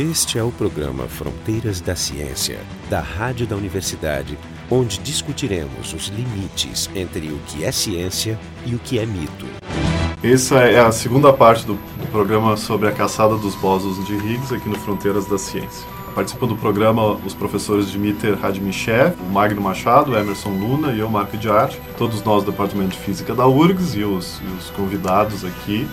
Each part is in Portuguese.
Este é o programa Fronteiras da Ciência, da Rádio da Universidade, onde discutiremos os limites entre o que é ciência e o que é mito. Essa é a segunda parte do, programa sobre a caçada dos bósons de Higgs aqui no Fronteiras da Ciência. Participam do programa os professores Dmitry Radmichev, o Magno Machado, Emerson Luna e eu, Marco de Arte, todos nós do Departamento de Física da URGS e os, e os convidados aqui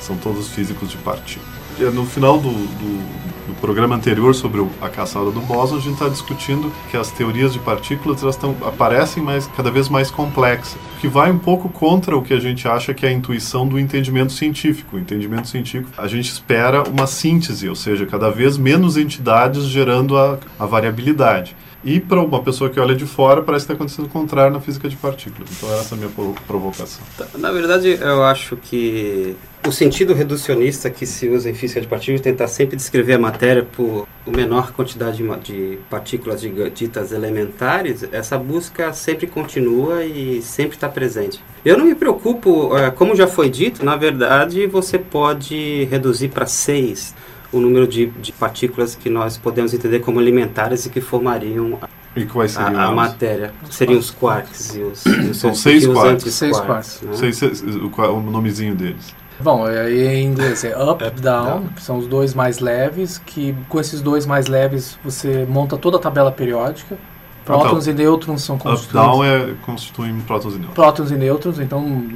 são todos físicos de partículas. No final do, do, do programa anterior sobre a caçada do bóson, a gente está discutindo que as teorias de partículas elas tão, aparecem mais, cada vez mais complexas, que vai um pouco contra o que a gente acha que é a intuição do entendimento científico. O entendimento científico, a gente espera uma síntese, ou seja, cada vez menos entidades gerando a, a variabilidade. E para uma pessoa que olha de fora, parece que está acontecendo o contrário na física de partículas. Então, essa é a minha provocação. Na verdade, eu acho que o sentido reducionista que se usa em física de partículas é tentar sempre descrever a matéria por menor quantidade de partículas ditas elementares, essa busca sempre continua e sempre está presente. Eu não me preocupo, é, como já foi dito, na verdade você pode reduzir para seis o número de, de, partículas que nós podemos entender como elementares e que formariam e quais seriam a, a matéria. Seriam os quarks e os, os São seis quarks. Seis quarks. Né? Seis, seis, o, o nomezinho deles. Bom, aí em inglês é up, up down, down, que são os dois mais leves, que com esses dois mais leves você monta toda a tabela periódica. Prótons então, e nêutrons são constituídos. Up down é constituem prótons e nêutrons. Prótons e nêutrons, então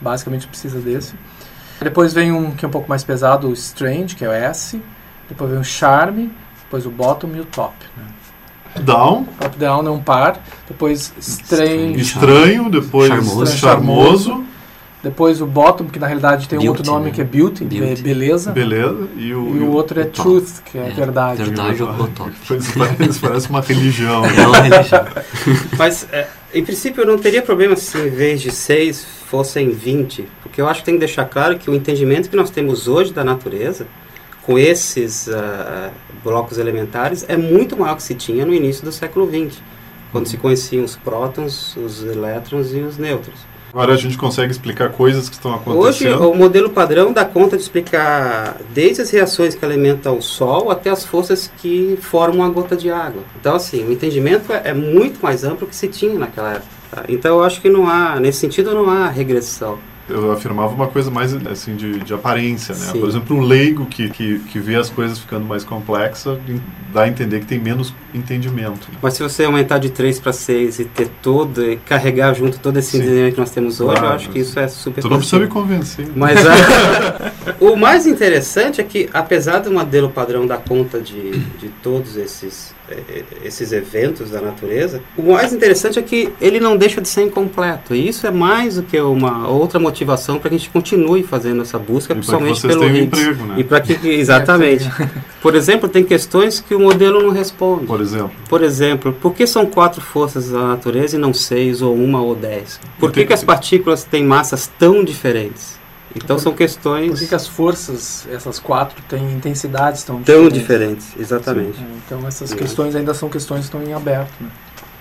basicamente precisa desse. Depois vem um que é um pouco mais pesado, o strange, que é o S. Depois vem o charme, depois o bottom e o top. Né? Down. Up down é um par. Depois strange. Estranho, depois charmoso. charmoso depois o Bottom, que na realidade tem beauty, um outro nome né? que é Beauty, beauty. beleza. Beleza. E o, e o outro é o Truth, que é, é verdade. Verdade ou o top. Parece, parece uma religião. É uma religião. Mas, é, em princípio, eu não teria problema se em vez de 6 fossem 20, porque eu acho que tem que deixar claro que o entendimento que nós temos hoje da natureza, com esses uh, blocos elementares, é muito maior que se tinha no início do século XX, quando se conheciam os prótons, os elétrons e os nêutrons. Agora a gente consegue explicar coisas que estão acontecendo. Hoje, o modelo padrão dá conta de explicar desde as reações que alimentam o Sol até as forças que formam a gota de água. Então, assim, o entendimento é, é muito mais amplo que se tinha naquela época. Então, eu acho que não há, nesse sentido, não há regressão eu afirmava uma coisa mais assim de, de aparência, né? Sim. Por exemplo, um leigo que, que, que vê as coisas ficando mais complexas dá a entender que tem menos entendimento. Mas se você aumentar de 3 para 6 e ter todo, e carregar junto todo esse entendimento que nós temos hoje, claro, eu acho que isso é super Tu não precisa me convencer. Mas a, o mais interessante é que, apesar do modelo padrão dar conta de, de todos esses é, esses eventos da natureza, o mais interessante é que ele não deixa de ser incompleto. E isso é mais do que uma outra motivação para que a gente continue fazendo essa busca, e principalmente pelo um emprego, né? E para que exatamente. Por exemplo, tem questões que o modelo não responde. Por exemplo. Por exemplo, por que são quatro forças da natureza e não seis ou uma ou dez? Por que, que as partículas têm massas tão diferentes? Então são questões. Por que, que, as forças, essas quatro, têm intensidades tão, tão diferentes? diferentes exatamente. Sim. Então essas Sim. questões ainda são questões que estão em aberto. Né?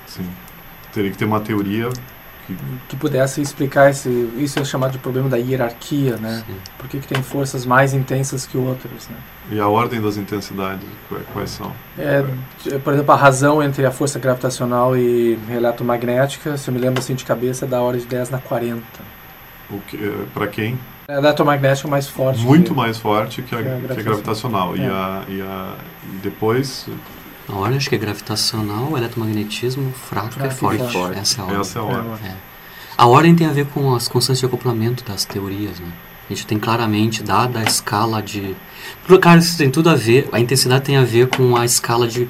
Sim. Teria que ter uma teoria que, que pudesse explicar esse. Isso é chamado de problema da hierarquia, né? Sim. Por que, que tem forças mais intensas que outras, né? E a ordem das intensidades, quais são? É, por exemplo, a razão entre a força gravitacional e eletromagnética, se eu me lembro assim de cabeça, é da ordem de 10 na 40. Para quem? É eletromagnético mais forte. Muito que, mais forte que a, que a gravitacional. Que a gravitacional. É. E, a, e, a, e depois... A ordem acho que é gravitacional, eletromagnetismo fraco, fraco é forte. forte. Essa é a ordem. Essa é a ordem. É. A ordem tem a ver com as constantes de acoplamento das teorias, né? A gente tem claramente, dada a escala de... Claro, isso tem tudo a ver, a intensidade tem a ver com a escala de,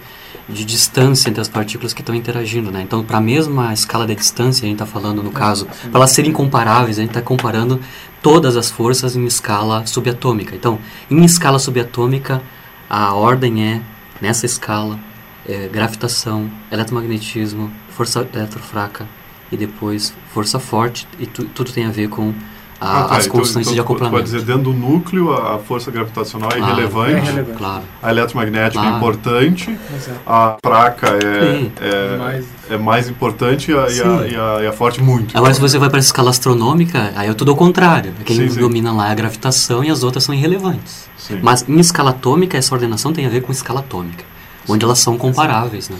de distância entre as partículas que estão interagindo, né? Então, para a mesma escala de distância, a gente está falando no caso, para elas serem comparáveis, a gente está comparando todas as forças em escala subatômica. Então, em escala subatômica, a ordem é, nessa escala, é, gravitação, eletromagnetismo, força eletrofraca e depois força forte, e tu, tudo tem a ver com a, Ah, tá, as então- constantes então de tu pode acoplamento. dizer, dentro do núcleo, a força gravitacional é Claro. irrelevante, É relevante. Claro. a eletromagnética é Claro. importante, Exato. a fraca é, é, Mas- é mais importante e a, e, a, e, a, e a forte muito. Agora, se você vai para a escala astronômica, aí é tudo ao contrário. Quem Sim, sim. domina lá é a gravitação e as outras são irrelevantes. Sim. Mas em escala atômica, essa ordenação tem a ver com escala atômica, onde elas são comparáveis. Né?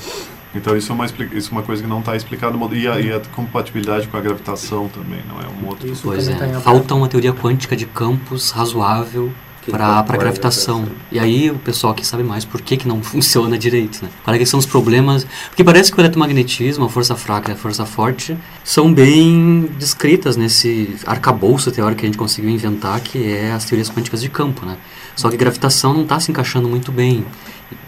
Então isso é uma, isso é uma coisa que não está explicada. E a, e a compatibilidade com a gravitação também, não é um outro... Isso Pois também é, falta uma teoria quântica de campos razoável para a gravitação. E aí o pessoal que sabe mais por que, que não funciona direito, né? Quais que são os problemas... Porque parece que o eletromagnetismo, a força fraca e a força forte, são bem descritas nesse arcabouço teórico que a gente conseguiu inventar, que é as teorias quânticas de campo, né? Só que gravitação não está se encaixando muito bem,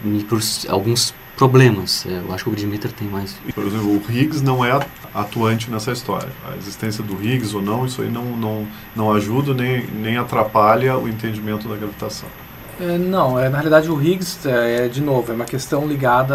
e por alguns problemas. É, Eu acho que o Gridmeter tem mais... Por exemplo, o Higgs não é atuante nessa história. A existência do Higgs ou não, isso aí não, não, não ajuda nem, nem atrapalha o entendimento da gravitação. É, não, é, na realidade o Higgs, é, é, de novo, é uma questão ligada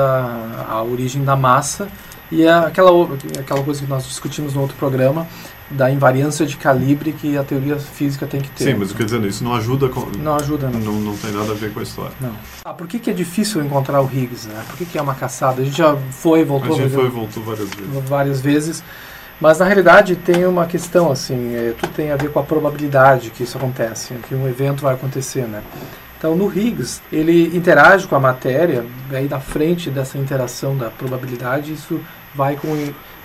à origem da massa e é aquela, o- aquela coisa que nós discutimos no outro programa, da invariância de calibre que a teoria física tem que ter. Sim, mas eu quero dizer, isso não ajuda, com, Não ajuda, não. não, não tem nada a ver com a história. não. Ah, por que, que é difícil encontrar o Higgs? Né? Por que, que é uma caçada? A gente já foi e A voltou gente foi e voltou várias vezes. várias vezes, mas na realidade tem uma questão assim, é, tudo tem a ver com a probabilidade que isso acontece, que um evento vai acontecer, né? Então no Higgs ele interage com a matéria, aí na frente dessa interação da probabilidade isso vai com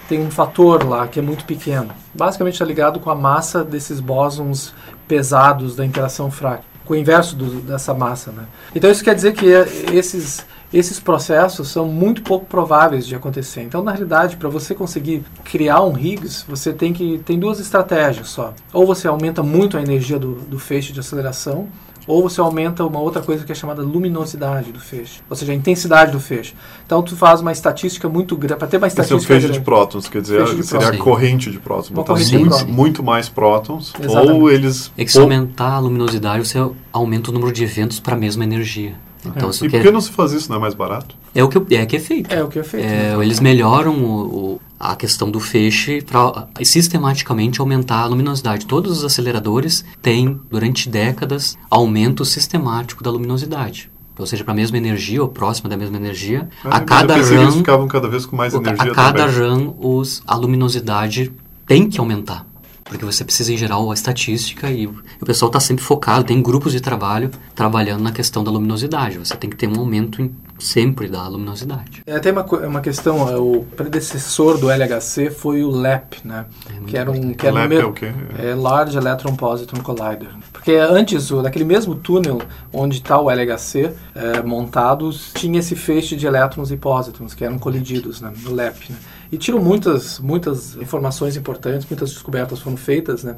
tem um fator lá que é muito pequeno. Basicamente está ligado com a massa desses bósons pesados da interação fraca, com o inverso do- dessa massa, né? Então isso quer dizer que é, esses esses processos são muito pouco prováveis de acontecer. Então, na realidade, para você conseguir criar um Higgs, você tem que tem duas estratégias só. Ou você aumenta muito a energia do, do feixe de aceleração, ou você aumenta uma outra coisa que é chamada luminosidade do feixe, ou seja, a intensidade do feixe. Então, tu faz uma estatística muito grande, para ter uma Esse é o estatística feixe de prótons, quer dizer, seria a prótons. corrente de prótons. Uma Botar muito, prótons. muito mais prótons, Exatamente. ou eles... É que se aumentar a luminosidade, você aumenta o número de eventos para a mesma energia. Então, isso E por que é, não se faz isso? Não é mais barato? é o que é, que é feito. É o que é feito. É, né? eles melhoram o- o- a questão do feixe para sistematicamente aumentar a luminosidade. Todos os aceleradores têm, durante décadas, aumento sistemático da luminosidade. Ou seja, para a mesma energia ou próxima da mesma energia, Ah, a cada run, ficavam cada vez com mais energia a cada também. run os, a luminosidade tem que aumentar. Porque você precisa, em geral, a estatística e o, pessoal está sempre focado, tem grupos de trabalho trabalhando na questão da luminosidade. Você tem que ter um aumento em- sempre da luminosidade. É, tem uma, uma questão, é, o predecessor do LHC foi o LEP, né? É que era um, que era um LEP é o quê? É Large Electron Positron Collider. Porque antes, o- daquele mesmo túnel onde está o LHC é, montado, tinha esse feixe de elétrons e pósitrons que eram colididos né, no LEP. Né? E tiram muitas, muitas informações importantes, muitas descobertas foram feitas. Né?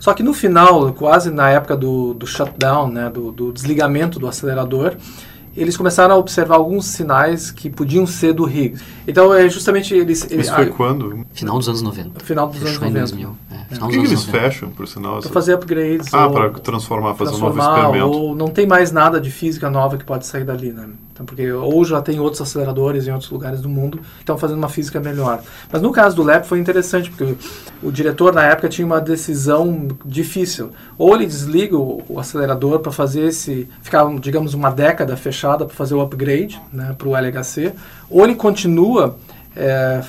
Só que no final, quase na época do, do shutdown, né, do, do desligamento do acelerador, eles começaram a observar alguns sinais que podiam ser do Higgs. Então, é justamente eles... eles Isso foi ah, quando? Final dos anos 90. no final dos anos Fechou em 90. 2000. É, final que, que anos eles 90. fecham, por sinal? Para fazer upgrades. Ah, para transformar, fazer um novo transformar, experimento. ou não tem mais nada de física nova que pode sair dali, né? Então, porque ou já tem outros aceleradores em outros lugares do mundo que estão fazendo uma física melhor. Mas no caso do LEP foi interessante, porque o, diretor na época tinha uma decisão difícil. Ou ele desliga o, o acelerador para fazer esse, ficar, digamos, uma década fechada para fazer o upgrade né, para o LHC, ou ele continua é,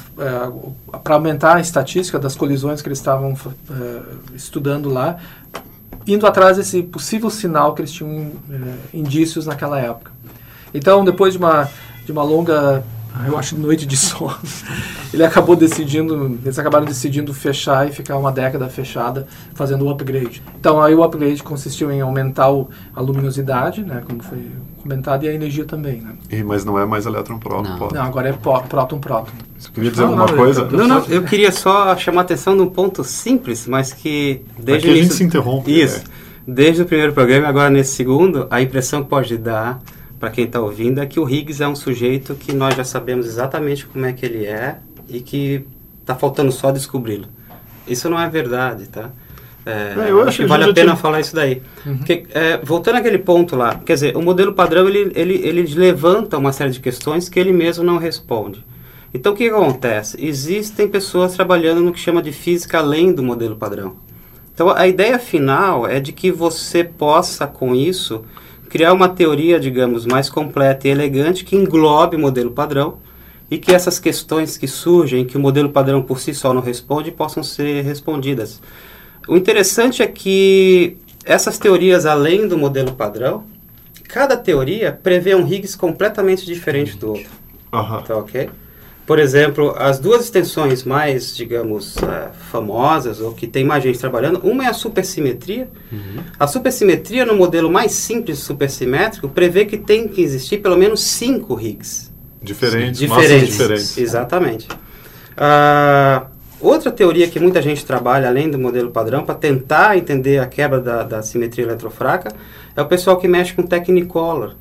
para aumentar a estatística das colisões que eles estavam é, estudando lá, indo atrás desse possível sinal que eles tinham eh, indícios naquela época. Então, depois de uma, de uma longa, eu acho, noite de sono, ele acabou decidindo, eles acabaram decidindo fechar e ficar uma década fechada fazendo o upgrade. Então, aí o upgrade consistiu em aumentar o, a luminosidade, né, como foi comentado, e a energia também. Né? E- mas não é mais elétron pró- Não. Não, agora é pró- próton-próton. Você queria dizer Não, alguma não, coisa? Não, não, eu queria só chamar a atenção num ponto simples, mas que desde Aqui o a gente início- se interrompe. Isso. Desde o primeiro programa, agora nesse segundo, a impressão que pode dar para quem está ouvindo é que o Higgs é um sujeito que nós já sabemos exatamente como é que ele é e que está faltando só descobri-lo. Isso não é verdade, tá? É, É, eu acho que vale a pena falar isso daí. Porque, é, voltando àquele ponto lá, quer dizer, o modelo padrão ele, ele, ele levanta uma série de questões que ele mesmo não responde. Então o que acontece? Existem pessoas trabalhando no que chama de física além do modelo padrão. Então, a ideia final é de que você possa, com isso, criar uma teoria, digamos, mais completa e elegante que englobe o modelo padrão e que essas questões que surgem, que o modelo padrão por si só não responde, possam ser respondidas. O interessante é que essas teorias, além do modelo padrão, cada teoria prevê um Higgs completamente diferente do outro. Aham. Tá ok? Por exemplo, as duas extensões mais, digamos, eh, famosas, ou que tem mais gente trabalhando, uma é a supersimetria. A supersimetria, no modelo mais simples supersimétrico, prevê que tem que existir pelo menos cinco Higgs. Diferentes, Diferentes. diferentes. Exatamente. Ah, outra teoria que muita gente trabalha, além do modelo padrão, para tentar entender a quebra da, da simetria eletrofraca, é o pessoal que mexe com Technicolor.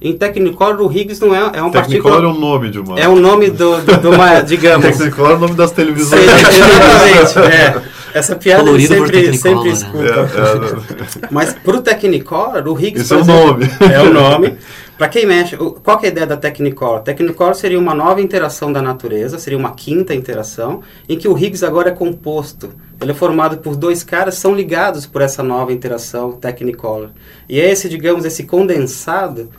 Em Technicolor, o Higgs não é, é um Technicolor é partícula... o nome de uma. É o nome do, do, de uma, digamos... Technicolor é o nome das televisões. Exatamente, é. Essa piada eu Colorido por sempre, sempre né? escuto. É, é, Mas pro Technicolor, o Higgs... Esse é o exemplo, nome. É o nome. Para quem mexe, qual que é a ideia da Technicolor? Technicolor seria uma nova interação da natureza, seria uma quinta interação, em que o Higgs agora é composto. Ele é formado por dois caras, são ligados por essa nova interação Technicolor. E é esse, digamos, esse condensado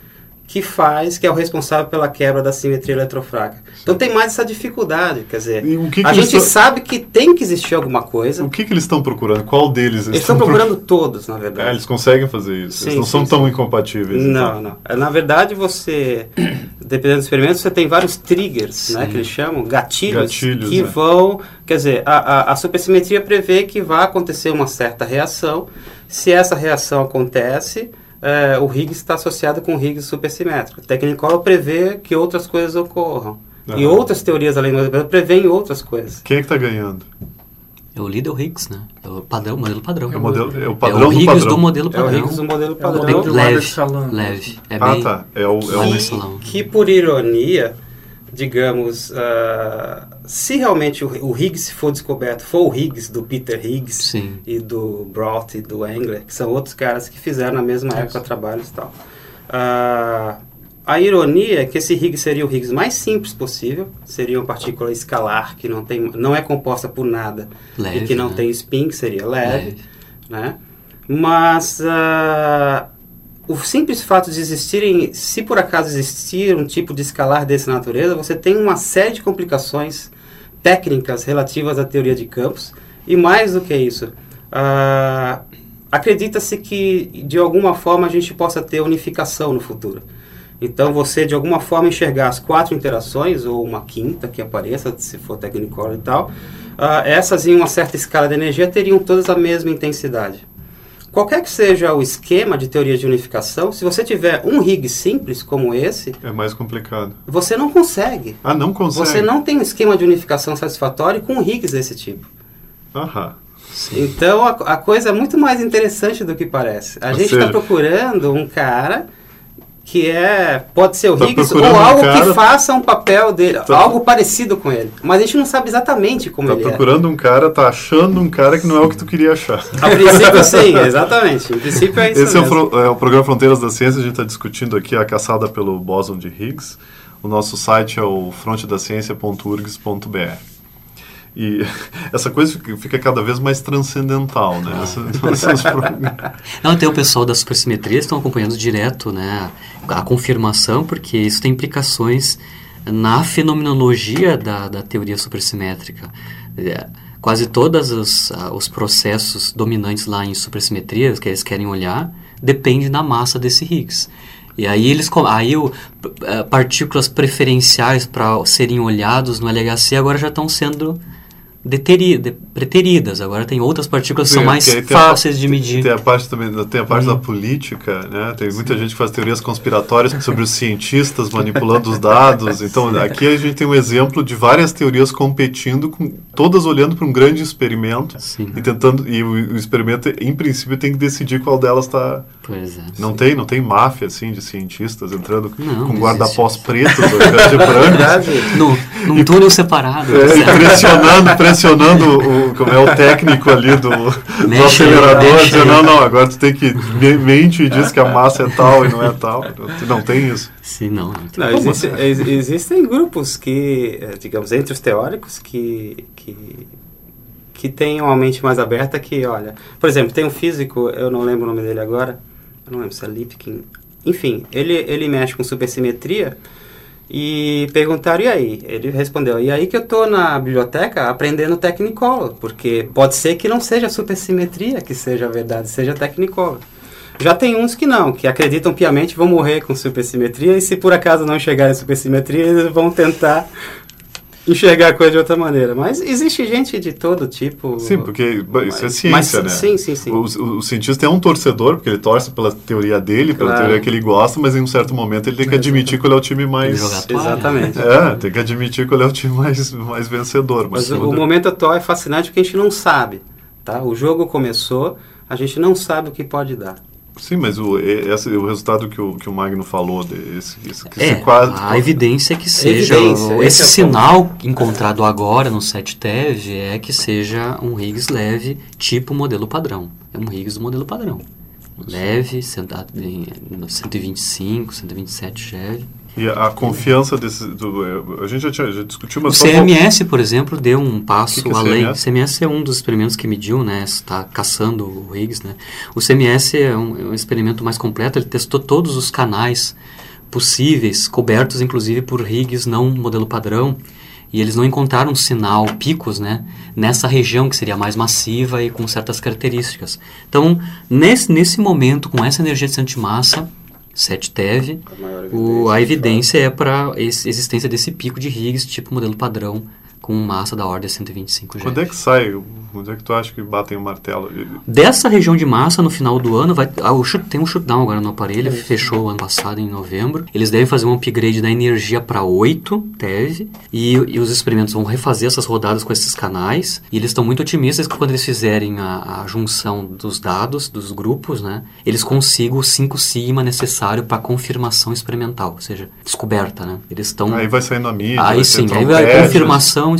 que faz, que é o responsável pela quebra da simetria eletrofraca. Então tem mais essa dificuldade, quer dizer, que a que eles gente sabe que tem que existir alguma coisa, O que, que eles estão procurando? Qual deles eles estão pro- procurando todos, na verdade. É, eles conseguem fazer isso. Sim, eles não sim, são tão sim. incompatíveis. Não, então. não. É, Na verdade, você, dependendo do experimento, você tem vários triggers, né, que eles chamam, gatilhos, Gatilhos, que né? vão... Quer dizer, a, a, a supersimetria prevê que vai acontecer uma certa reação. Se essa reação acontece, é, o Higgs está associado com o Higgs supersimétrico. O Technicolor prevê que outras coisas ocorram. E Aham. outras teorias além do modelo prevêem outras coisas. Quem é que está ganhando? É o líder Higgs, né? É o padrão, o modelo padrão. É o, modelo, é o É padrão o do Higgs padrão. do modelo É o padrão. Higgs do modelo É o padrão. modelo de leve, leve. É ah, bem... tá. É o, é Que- o, Salam. que por ironia, digamos, ah, se realmente o, o Higgs for descoberto, for o Higgs do Peter Higgs Sim. e do Braut e do Engler, que são outros caras que fizeram na mesma época trabalhos e tal. Ah, a ironia é que esse Higgs seria o Higgs mais simples possível, seria uma partícula escalar que não, tem, não é composta por nada Leve, e que não né? tem spin, que seria leve Leve. né? Mas ah, o simples fato de existirem, se por acaso existir um tipo de escalar dessa natureza, você tem uma série de complicações técnicas relativas à teoria de campos e mais do que isso, acredita-se que de alguma forma a gente possa ter unificação no futuro. Então você de alguma forma enxergar as quatro interações ou uma quinta que apareça, se for Technicolor e tal, ah, essas em uma certa escala de energia teriam todas a mesma intensidade. Qualquer que seja o esquema de teoria de unificação, se você tiver um Higgs simples como esse, É mais complicado. você não consegue. Ah, não consegue? Você não tem um esquema de unificação satisfatório com Higgs desse tipo. Aham. Então a, a coisa é muito mais interessante do que parece. A Ou gente está procurando um cara que é pode ser o Tá Higgs ou um algo cara- que faça um papel dele, Tá- algo parecido com ele. Mas a gente não sabe exatamente como Tá ele procurando um cara, tá achando um cara que não é o que tu queria achar. é. A princípio sim, exatamente. Em princípio é isso Esse é o, mesmo. é o programa Fronteiras da Ciência, a gente está discutindo aqui a caçada pelo bóson de Higgs. O nosso site é o frontedaciencia.urgs.br. E essa coisa fica, fica cada vez mais transcendental, né? Essas pro- Não, tem o pessoal da supersimetria estão acompanhando direto né, a confirmação, porque isso tem implicações na fenomenologia da, da teoria supersimétrica. É, quase todos os, ah, os processos dominantes lá em supersimetria, que eles querem olhar, dependem da massa desse Higgs. E aí eles aí o, eh, partículas preferenciais para serem olhados no LHC agora já estão sendo preteridas. Agora tem outras partículas que são Sim, mais tem a- fáceis de medir. Tem a parte também, tem a parte Uhum. da política, né? Tem muita gente que faz teorias conspiratórias sobre os cientistas manipulando os dados. Então, aqui a gente tem um exemplo de várias teorias competindo, com, todas olhando para um grande experimento Sim. e tentando. E o, o experimento, em princípio, tem que decidir qual delas está. Pois é. Não tem, não tem máfia assim de cientistas entrando Não, com não guarda-pós pretos de brancos. verdade, No, num túnel separado. É, pressionando, pressionando o, como é o técnico ali do, do aí, acelerador, mexe dizendo, aí. não, não, agora tu tem que me- mente e diz que a massa é tal e não é tal. Não tem isso. Sim, não. Não, Como existe- ex- existem grupos que, eh, digamos, entre os teóricos que, que, que tenham uma mente mais aberta que, olha... Por exemplo, tem um físico, eu não lembro o nome dele agora, eu não lembro se é Lipkin. Enfim, ele, ele mexe com supersimetria e perguntaram, e aí? Ele respondeu, e aí que eu estou na biblioteca aprendendo Technicolor, porque pode ser que não seja supersimetria que seja a verdade, seja Technicolor. Já tem uns que não, que acreditam piamente vão morrer com supersimetria e se por acaso não chegarem a supersimetria, eles vão tentar enxergar a coisa de outra maneira. Mas existe gente de todo tipo. Sim, porque isso é ciência, mas, né? Sim, sim, sim. O, o, o, cientista é um torcedor, porque ele torce pela teoria dele, pela Claro. teoria que ele gosta, mas em um certo momento ele tem que admitir qual é o time mais... Exatamente. É, tem que admitir qual é o time mais, mais vencedor. Mas, Mas o, o momento atual é fascinante porque a gente não sabe. Tá? O jogo começou, a gente não sabe o que pode dar. Sim, mas o, e- esse, o resultado que o, que o Magno falou, desse, esse, que É, esse quadro... a evidência é que seja, Evidência, esse esse é o ponto. sinal encontrado agora no 7TeV é que seja um Higgs leve tipo modelo padrão. É um Higgs do modelo padrão. Leve, senta- em- no 125, 127 GeV. E a confiança desse. Do, é, a gente já, tinha, já discutiu, mas. O CMS, por exemplo, deu um passo que que é além. CMS? CMS? é um dos experimentos que mediu, né? Está caçando o Higgs, né? O CMS é um, é um experimento mais completo, ele testou todos os canais possíveis, cobertos inclusive por Higgs não modelo padrão e eles não encontraram sinal, picos, né, nessa região que seria mais massiva e com certas características. Então, nesse, nesse momento, com essa energia de antimassa, 7TeV, a evidência é para a existência desse pico de Higgs, tipo modelo padrão com massa da ordem de 125 Quando é GeV. que sai? Onde é que tu acha que batem o martelo? Dessa região de massa, no final do ano, vai, ah, o shoot- tem um shutdown agora no aparelho, fechou o ano passado, em novembro. Eles devem fazer um upgrade da energia para 8 TeV, e, e os experimentos vão refazer essas rodadas com esses canais, e eles estão muito otimistas que quando eles fizerem a, a junção dos dados, dos grupos, né, eles consigam o 5 sigma necessário para confirmação experimental, ou seja, descoberta, né. Eles estão... Aí vai sair na mídia. Aí sim, aí vai trompetes. confirmação,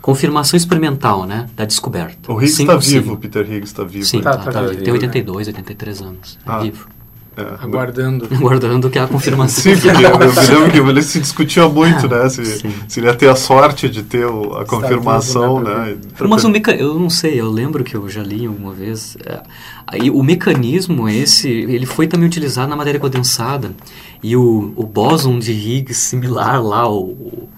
confirmação experimental, né, da descoberta. O Higgs está vivo, o Peter Higgs está vivo. Sim, né? Tá, tá, tá tá vivo, vivo. Tem né? 82, 83 anos. É Ah. vivo. É. Aguardando. Guardando que é a confirmação. Sim, porque eu me lembro que ele se discutia muito, né? Se, se ele ia ter a sorte de ter o- a confirmação, vivo, né, né? Mas o meca... eu não sei, eu lembro que eu já li alguma vez. é, aí o mecanismo esse, ele foi também utilizado na matéria condensada. E o, o bóson de Higgs similar lá, o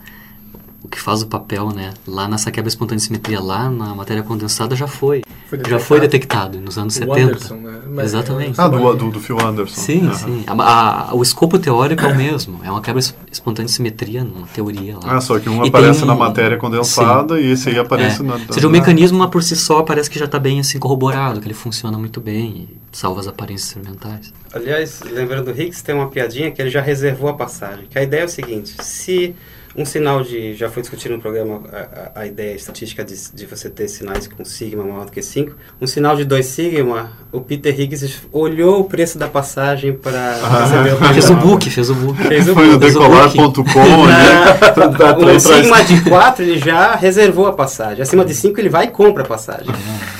que faz o papel, né? Lá nessa quebra espontânea de simetria, lá na matéria condensada já foi. Foi já foi detectado nos anos O 70. Anderson, né? Mas- Exatamente. Ah, do, do, do Phil Anderson. Sim, Aham. sim. A- a- o escopo teórico é o mesmo. É uma quebra es- espontânea de simetria, numa teoria lá. Ah, só que um E aparece tem na matéria condensada e esse aí aparece É. na... Ou seja, o mecanismo mas por si só parece que já está bem assim corroborado, que ele funciona muito bem e salva as aparências experimentais. Aliás, lembrando do Higgs, tem uma piadinha que ele já reservou a passagem. Que a ideia é o seguinte: se um sinal de. Já foi discutido no programa a, a, a ideia estatística de, de você ter sinais com sigma maior do que 5. Um sinal de 2 sigma, o Peter Higgs olhou o preço da passagem para receber o prêmio Fez o book, fez o book. Fez o Foi no book. fez o decolar.com, né? Pra- pra- Um pra- sigma de 4 ele já reservou a passagem. Acima de 5 ele vai e compra a passagem.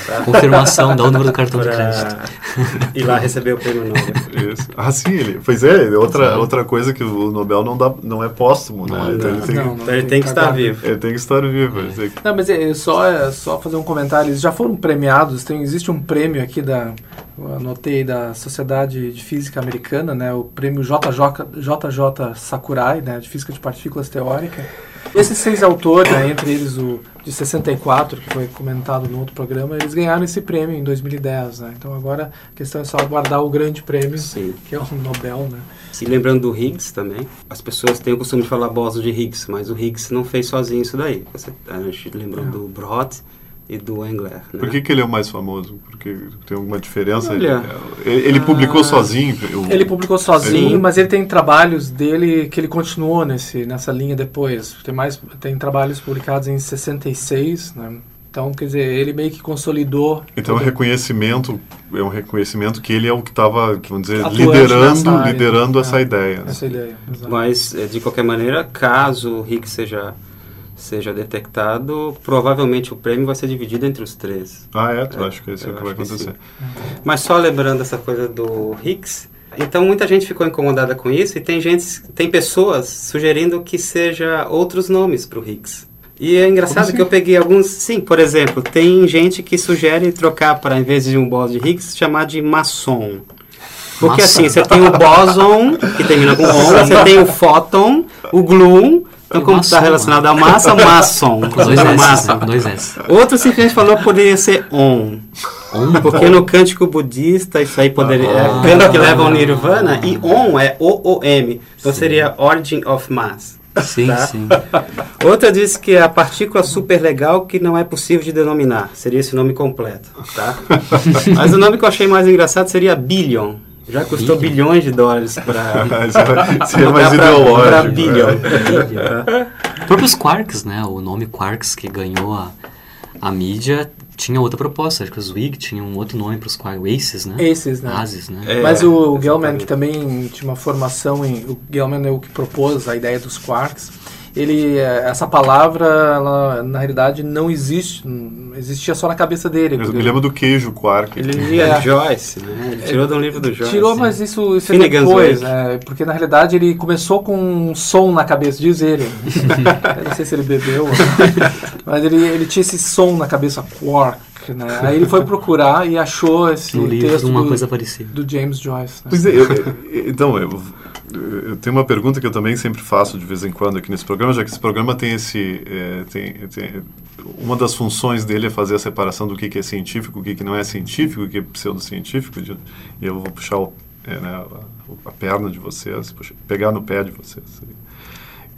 Tá? Confirmação, dá o número do cartão de crédito. ir lá receber o prêmio Nobel. Isso. Ah, sim, ele. Pois é, outra, outra coisa que o Nobel não, dá, não é póstumo, né? Não, então ele tem, Não, Então ele tem que estar vivo. ele tem que estar vivo. dizer, Não, mas é só, é só fazer um comentário. Eles já foram premiados. Tem, existe um prêmio aqui da. Eu anotei da Sociedade de Física Americana, né? O prêmio JJ, JJ Sakurai, né? De Física de Partículas Teórica. Esses seis autores, né, entre eles o de 64, que foi comentado no outro programa, eles ganharam esse prêmio em 2010, né? Então agora a questão é só aguardar o grande prêmio, Sim. que é o Nobel, né? E lembrando do Higgs também, as pessoas têm o costume de falar boson de Higgs, mas o Higgs não fez sozinho isso daí. Você, a gente lembrou do Brot e do Engler. Né? Por que, que ele é o mais famoso? Porque tem alguma diferença? Olha, ele, ele publicou ah, sozinho? o- Ele publicou sozinho, Ele- mas ele tem trabalhos dele que ele continuou nesse, nessa linha depois. Tem mais tem trabalhos publicados em 66, né? Então, quer dizer, ele meio que consolidou. Então, é um todo- reconhecimento é um reconhecimento que ele é o que estava, vamos dizer, Atuante liderando, área. liderando É. essa ideia. né? essa ideia. exato. Mas, eh, de qualquer maneira, caso o Higgs seja, seja detectado, provavelmente o prêmio vai ser dividido entre os três. Ah, é? Tu É, acha que é isso que vai que acontecer? sim. Mas só lembrando essa coisa do Higgs, então muita gente ficou incomodada com isso e tem gente, tem pessoas sugerindo que seja outros nomes para o Higgs. E é engraçado que eu peguei alguns. Sim, por exemplo, tem gente que sugere trocar para, em vez de um bóson de Higgs, chamar de maçom. Porque assim, você tem o bóson, que termina com on, você tem o fóton, o gluon. Então, como está relacionado a massa, maçom. Com dois S? Com dois S. Outro simplesmente falou que poderia ser on. On, Porque no cântico budista isso aí poderia. Ah. É que leva ao nirvana e on é O-O-M. Então seria Origin of Mass. Sim, Tá. sim. Outra diz que é a partícula super legal que não é possível de denominar. Seria esse nome completo, tá? Mas o nome que eu achei mais engraçado seria Billion. Já custou Billion. bilhões de dólares para Seria- Seria mais ideológico. É. Os próprios Quarks, né? O nome Quarks que ganhou a, a mídia tinha outra proposta. Acho que os Wig tinham um outro nome para os Quarks. Aces, né? Aces, né? Ases, né? É, Mas o Gell-Mann, exatamente. que também tinha uma formação em... O Gell-Mann é o que propôs a ideia dos quarks. Ele, eh, essa palavra, ela, na realidade, não existe. Existia só na cabeça dele. Eu me lembro do queijo quark. Ele lia É. Joyce, né? Ele tirou de um livro do Joyce. Tirou, mas isso, isso é depois, né? Porque na realidade ele começou com um som na cabeça, diz ele. Eu não sei se ele bebeu, mas ele, ele tinha esse som na cabeça, quark, né? Aí ele foi procurar e achou esse livro, texto uma do, coisa parecida. do James Joyce. Né? Pois é, eu- eu- então, eu, eu tenho uma pergunta que eu também sempre faço de vez em quando aqui nesse programa, já que esse programa tem esse. é, tem, tem- uma das funções dele é fazer a separação do que, que é científico, o que, que não é científico, o que é pseudocientífico, de- e eu vou puxar o- é, né, a, a perna de vocês, puxa- pegar no pé de vocês.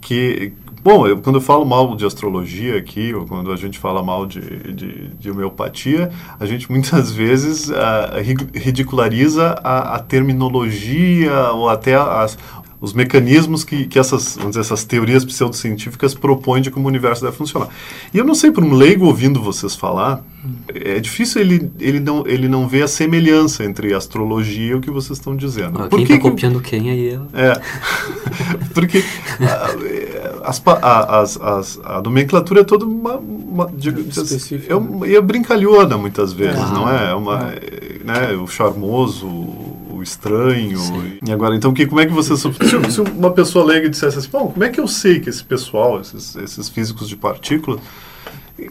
Que, bom, eu, quando eu falo mal de astrologia aqui, ou quando a gente fala mal de, de, de homeopatia, a gente muitas vezes ri- ridiculariza a, a terminologia ou até as, os mecanismos que, que essas, vamos dizer, essas teorias pseudocientíficas propõem de como o universo deve funcionar. E eu não sei, para um leigo ouvindo vocês falar, é difícil ele, ele, não, ele não ver a semelhança entre astrologia e o que vocês estão dizendo. Ah, Por Quem que tá que- copiando quem aí? é- é. Porque eh, as, as- as- a nomenclatura é toda uma. uma digo, Específica, é, e é brincalhona muitas vezes, Ah, não é? é uma, eh, né, o charmoso, o estranho. E agora, então, que, como é que você. Se, se uma pessoa leiga dissesse assim, bom, como é que eu sei que esse pessoal, esses, esses físicos de partículas.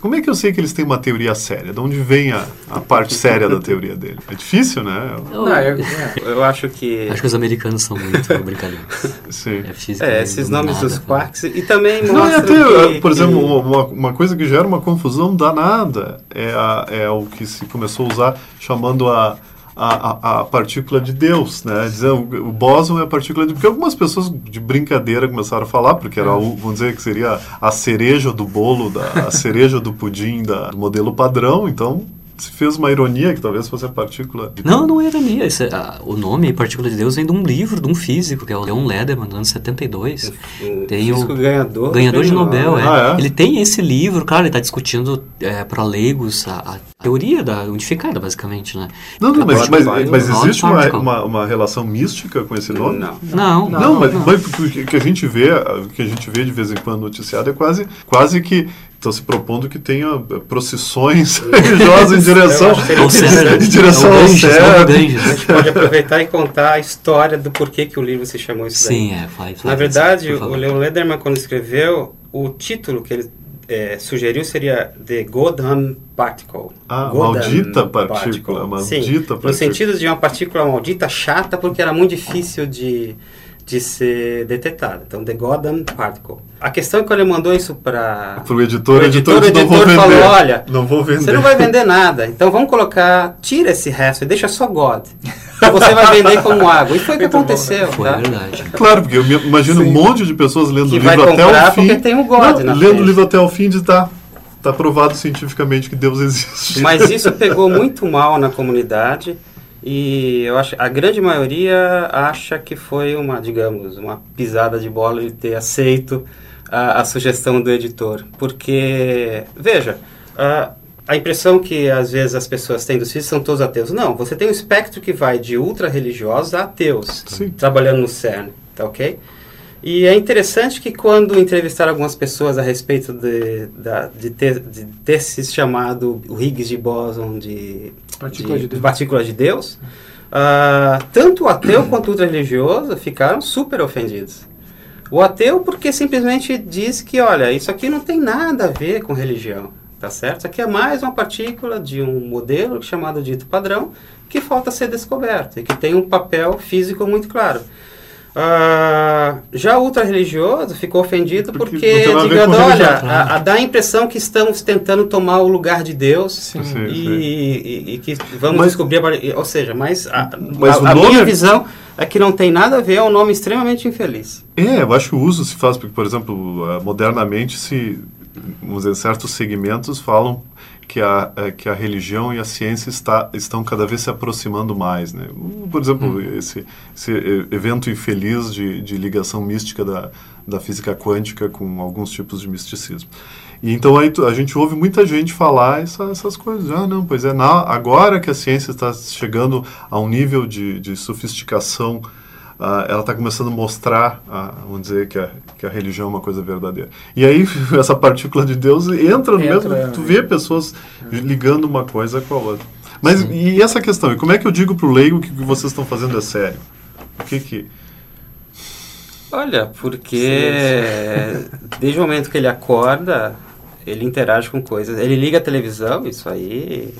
Como é que eu sei que eles têm uma teoria séria? De onde vem a, a parte séria da teoria dele? É difícil, né? Não, é- é. Eu acho que. Acho que os americanos são muito brincalhões. Sim. É física. É, esses nomes dos quarks. E também Não, mostra até, que, por exemplo, que- uma, uma coisa que gera uma confusão danada é, a- é o que se começou a usar chamando a, a, a, a partícula de Deus, né? Dizer, o, o bóson é a partícula de... Porque algumas pessoas de brincadeira começaram a falar, porque era, o, vamos dizer que seria a cereja do bolo, da, a cereja do pudim da, do modelo padrão, então se fez uma ironia que talvez fosse a partícula... de- Não, não é ironia. Esse, ah, o nome Partícula de Deus vem de um livro, de um físico, que é o Leon Lederman, do ano 72. um Tem o físico ganhador. Ganhador de Nobel, é. Ah, é? Ele tem esse livro, claro, ele está discutindo é, para leigos a, a teoria da unificada, basicamente, né? Não, não, mas, mas, mas existe uma, uma, uma relação mística com esse nome? Não. Não, Não, mas, mas o que- que a gente vê, o que a gente vê de vez em quando noticiado é quase, quase que estão se propondo que tenha eh, procissões religiosas em direção, É em direção é ao Ganges, é céu. Ganges. A gente pode aproveitar e contar a história do porquê que o livro se chamou isso daí. Sim, é, faz. Na verdade, isso, o. Leon Lederman, quando escreveu, o título que ele eh, sugeriu seria The Godam Particle. Ah, maldita partícula, Sim, maldita no partícula. sentido de uma partícula maldita chata, porque era muito difícil de, de ser detetada. Então, The Godam Particle. A questão é que ele mandou isso para o editor, O o editor, editor, não o editor vender. falou, olha, não vou vender. Você não vai vender nada. Então vamos colocar, tira esse resto e deixa só God. E você vai vender como água. E foi o que bom, aconteceu, Foi tá? verdade. Claro, porque eu me imagino um monte de pessoas lendo o vai livro até o fim. porque tem um God na lendo o livro até o fim e diz, tá, tá provado cientificamente que Deus existe. Mas isso pegou muito mal na comunidade e eu acho a grande maioria acha que foi uma, digamos, uma pisada de bola de ter aceito a, a sugestão do editor, porque veja, a, a impressão que às vezes as pessoas têm dos filhos são todos ateus. Não, você tem um espectro que vai de ultra religiosos a ateus, Sim. trabalhando no CERN, tá ok? E é interessante que quando entrevistaram algumas pessoas a respeito de, da- de, ter, de ter se chamado o Higgs de Boson de Partícula de Deus. partícula de Deus, ah, tanto o ateu quanto o ultra-religioso ficaram super ofendidos. O ateu porque simplesmente diz que, olha, isso aqui não tem nada a ver com religião, tá certo? Isso aqui é mais uma partícula de um modelo chamado dito padrão que falta ser descoberto e que tem um papel físico muito claro. Ah, já o ultra-religioso ficou ofendido Porque porque, olha, a, a- dá a impressão que estamos tentando tomar o lugar de Deus Sim, e, sim. e- e que vamos Mas- descobrir, ou seja, mas a, Mas a- minha visão é que não tem nada a ver, é um nome extremamente infeliz. É, eu acho que o uso se faz, porque, por exemplo, ah, modernamente, se, vamos dizer, certos segmentos falam que a, eh, que a religião e a ciência está, estão cada vez se aproximando mais. Né? Por exemplo, esse, esse eh, evento infeliz de, de ligação mística da, da física quântica com alguns tipos de misticismo. E então aí a gente ouve muita gente falar essa- essas coisas. Ah, não, pois é, na, agora que a ciência está chegando a um nível de, de sofisticação ah, ela está começando a mostrar, ah, vamos dizer, que a, que a religião é uma coisa verdadeira. E aí, essa partícula de Deus entra no Entra, mesmo. é. Tu vê pessoas ligando uma coisa com a outra. Mas e essa questão? E como é que eu digo para o leigo que o que vocês estão fazendo é sério? O que que. Olha, porque desde o momento que ele acorda, ele interage com coisas. Ele liga a televisão, isso aí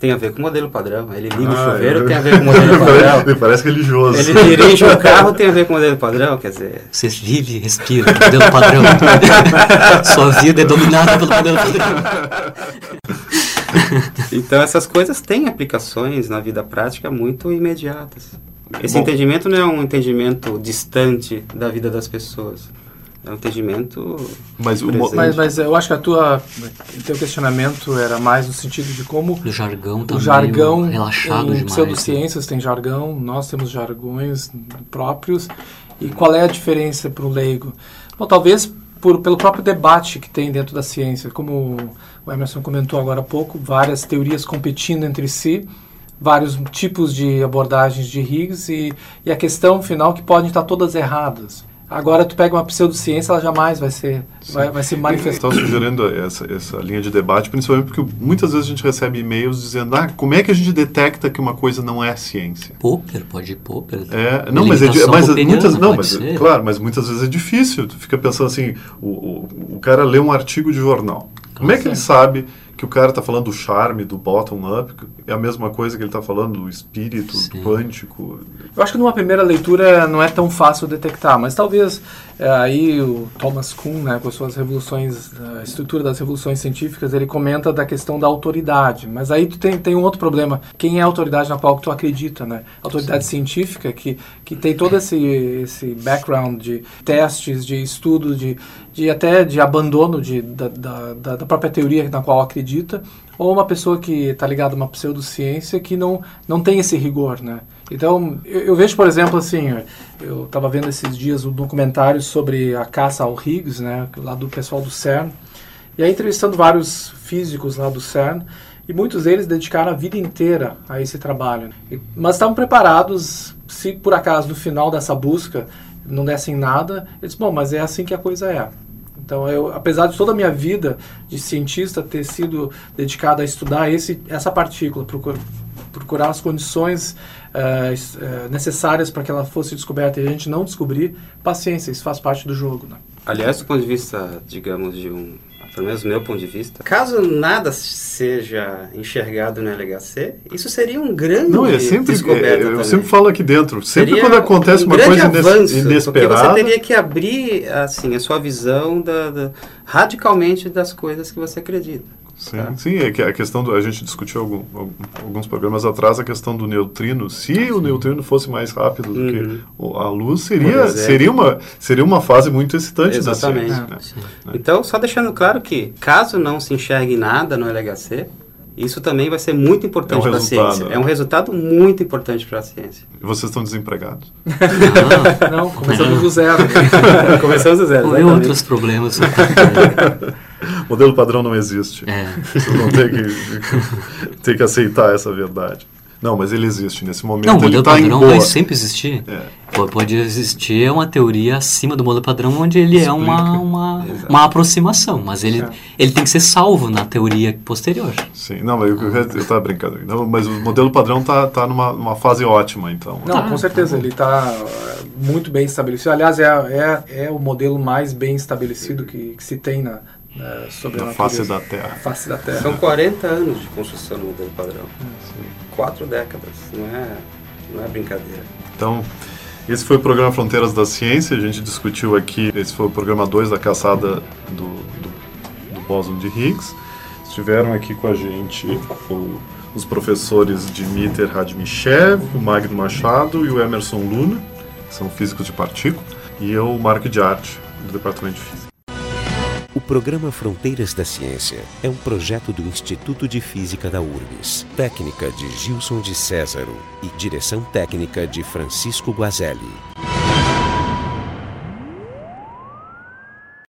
tem a ver com o modelo padrão. Ele liga Ah, o chuveiro, eu- tem a ver com o modelo padrão. Me parece religioso. Ele dirige um carro, tem a ver com o modelo padrão, quer dizer... Você vive e respira, modelo padrão. Sua vida é dominada pelo modelo padrão. Então essas coisas têm aplicações na vida prática muito imediatas. Esse Bom. entendimento não é um entendimento distante da vida das pessoas. É um entendimento Mas o. Mas, mas eu acho que a tua teu questionamento era mais no sentido de como O jargão tá o jargão relaxado em demais. né? pseudociências tem jargão, nós temos jargões próprios. E qual é a diferença para o leigo? Bom, talvez por, pelo próprio debate que tem dentro da ciência. Como o Emerson comentou agora há pouco, várias teorias competindo entre si, vários tipos de abordagens de Higgs e, e a questão final que podem estar todas erradas. Agora tu pega uma pseudociência, ela jamais vai ser vai, vai se manifestar. Estava sugerindo essa, essa linha de debate, principalmente porque muitas vezes a gente recebe e-mails dizendo: ah, como é que a gente detecta que uma coisa não é ciência? Poker, pode ir poker. É, não, mas, é, mas muitas, não, mas ser. claro, mas muitas vezes é difícil. Tu fica pensando assim, o, o, o cara lê um artigo de jornal. Como é que ele sabe que o cara está falando do charme, do bottom-up, é a mesma coisa que ele está falando do espírito Sim. quântico? Eu acho que numa primeira leitura não é tão fácil detectar, mas talvez aí o Thomas Kuhn, né, com as suas revoluções, a estrutura das revoluções científicas, ele comenta da questão da autoridade. Mas aí tu tem, tem um outro problema. Quem é a autoridade na qual tu acredita, né? Autoridade científica que, que tem todo esse, esse background de testes, de estudo, de, de até de abandono de, da, da, da da própria teoria na qual acredita, ou uma pessoa que está ligada a uma pseudociência que não, não tem esse rigor, né? Então, eu, eu vejo, por exemplo, assim, eu estava vendo esses dias um documentário sobre a caça ao Higgs, né, lá do pessoal do CERN, e aí entrevistando vários físicos lá do CERN, e muitos deles dedicaram a vida inteira a esse trabalho. E- mas estavam preparados, se por acaso no final dessa busca não dessem nada, eles, bom, mas é assim que a coisa é. Então, eu, apesar de toda a minha vida de cientista ter sido dedicada a estudar esse, essa partícula, procur, procurar as condições es- eh, necessárias para que ela fosse descoberta e a gente não descobrir, paciência, isso faz parte do jogo. Né? Aliás, do ponto de vista, digamos, de um. Pelo menos do meu ponto de vista, caso nada seja enxergado no LHC, isso seria um grande Não, é sempre. descoberta é, eu também. sempre falo aqui dentro. Sempre Seria quando acontece um uma coisa avanço, inesperada. Porque você teria que abrir assim, a sua visão da, da- radicalmente das coisas que você acredita. Sim, Tá. sim, é que a questão do, a gente discutiu algum, alguns programas atrás a questão do neutrino. Se o neutrino fosse mais rápido do Uhum. que a luz, seria, exemplo. seria, uma, seria uma fase muito excitante Exatamente. da ciência. né? Então, só deixando claro que, caso não se enxergue nada no LHC, isso também vai ser muito importante É um para a ciência. né? É um resultado muito importante para a ciência. E vocês estão desempregados. Ah, Não, começamos do zero. Começamos do zero. Não exatamente. outros problemas. Modelo padrão não existe. É. Vocês vão ter que, ter que aceitar essa verdade. Não, mas ele existe nesse momento. Não, o ele modelo em padrão vai sempre existir. É. Pode existir uma teoria acima do modelo padrão, onde ele é uma, Explica. uma, uma aproximação, mas ele, Certo. ele tem que ser salvo na teoria posterior. Sim, não, mas eu, eu tava brincando. Não, mas o modelo padrão tá, tá numa, numa fase ótima, então. Não, com certeza, ele está muito bem estabelecido. Aliás, é, é, é o modelo mais bem estabelecido que, que se tem na, na, sobre a face da Terra. Face da Terra. São 40 anos de construção do modelo padrão. Quatro décadas, não é, não é brincadeira. Então, esse foi o programa Fronteiras da Ciência. A gente discutiu aqui, esse foi o programa 2 da caçada do, do, do bóson de Higgs. Estiveram aqui com a gente o- os professores Dmitry Radmichev, o Magno Machado e o Emerson Luna, que são físicos de partícula, e eu, Marco de Arte, do Departamento de Física. Programa Fronteiras da Ciência é um projeto do Instituto de Física da URGS, técnica de Gilson de Césaro e direção técnica de Francisco Guazelli.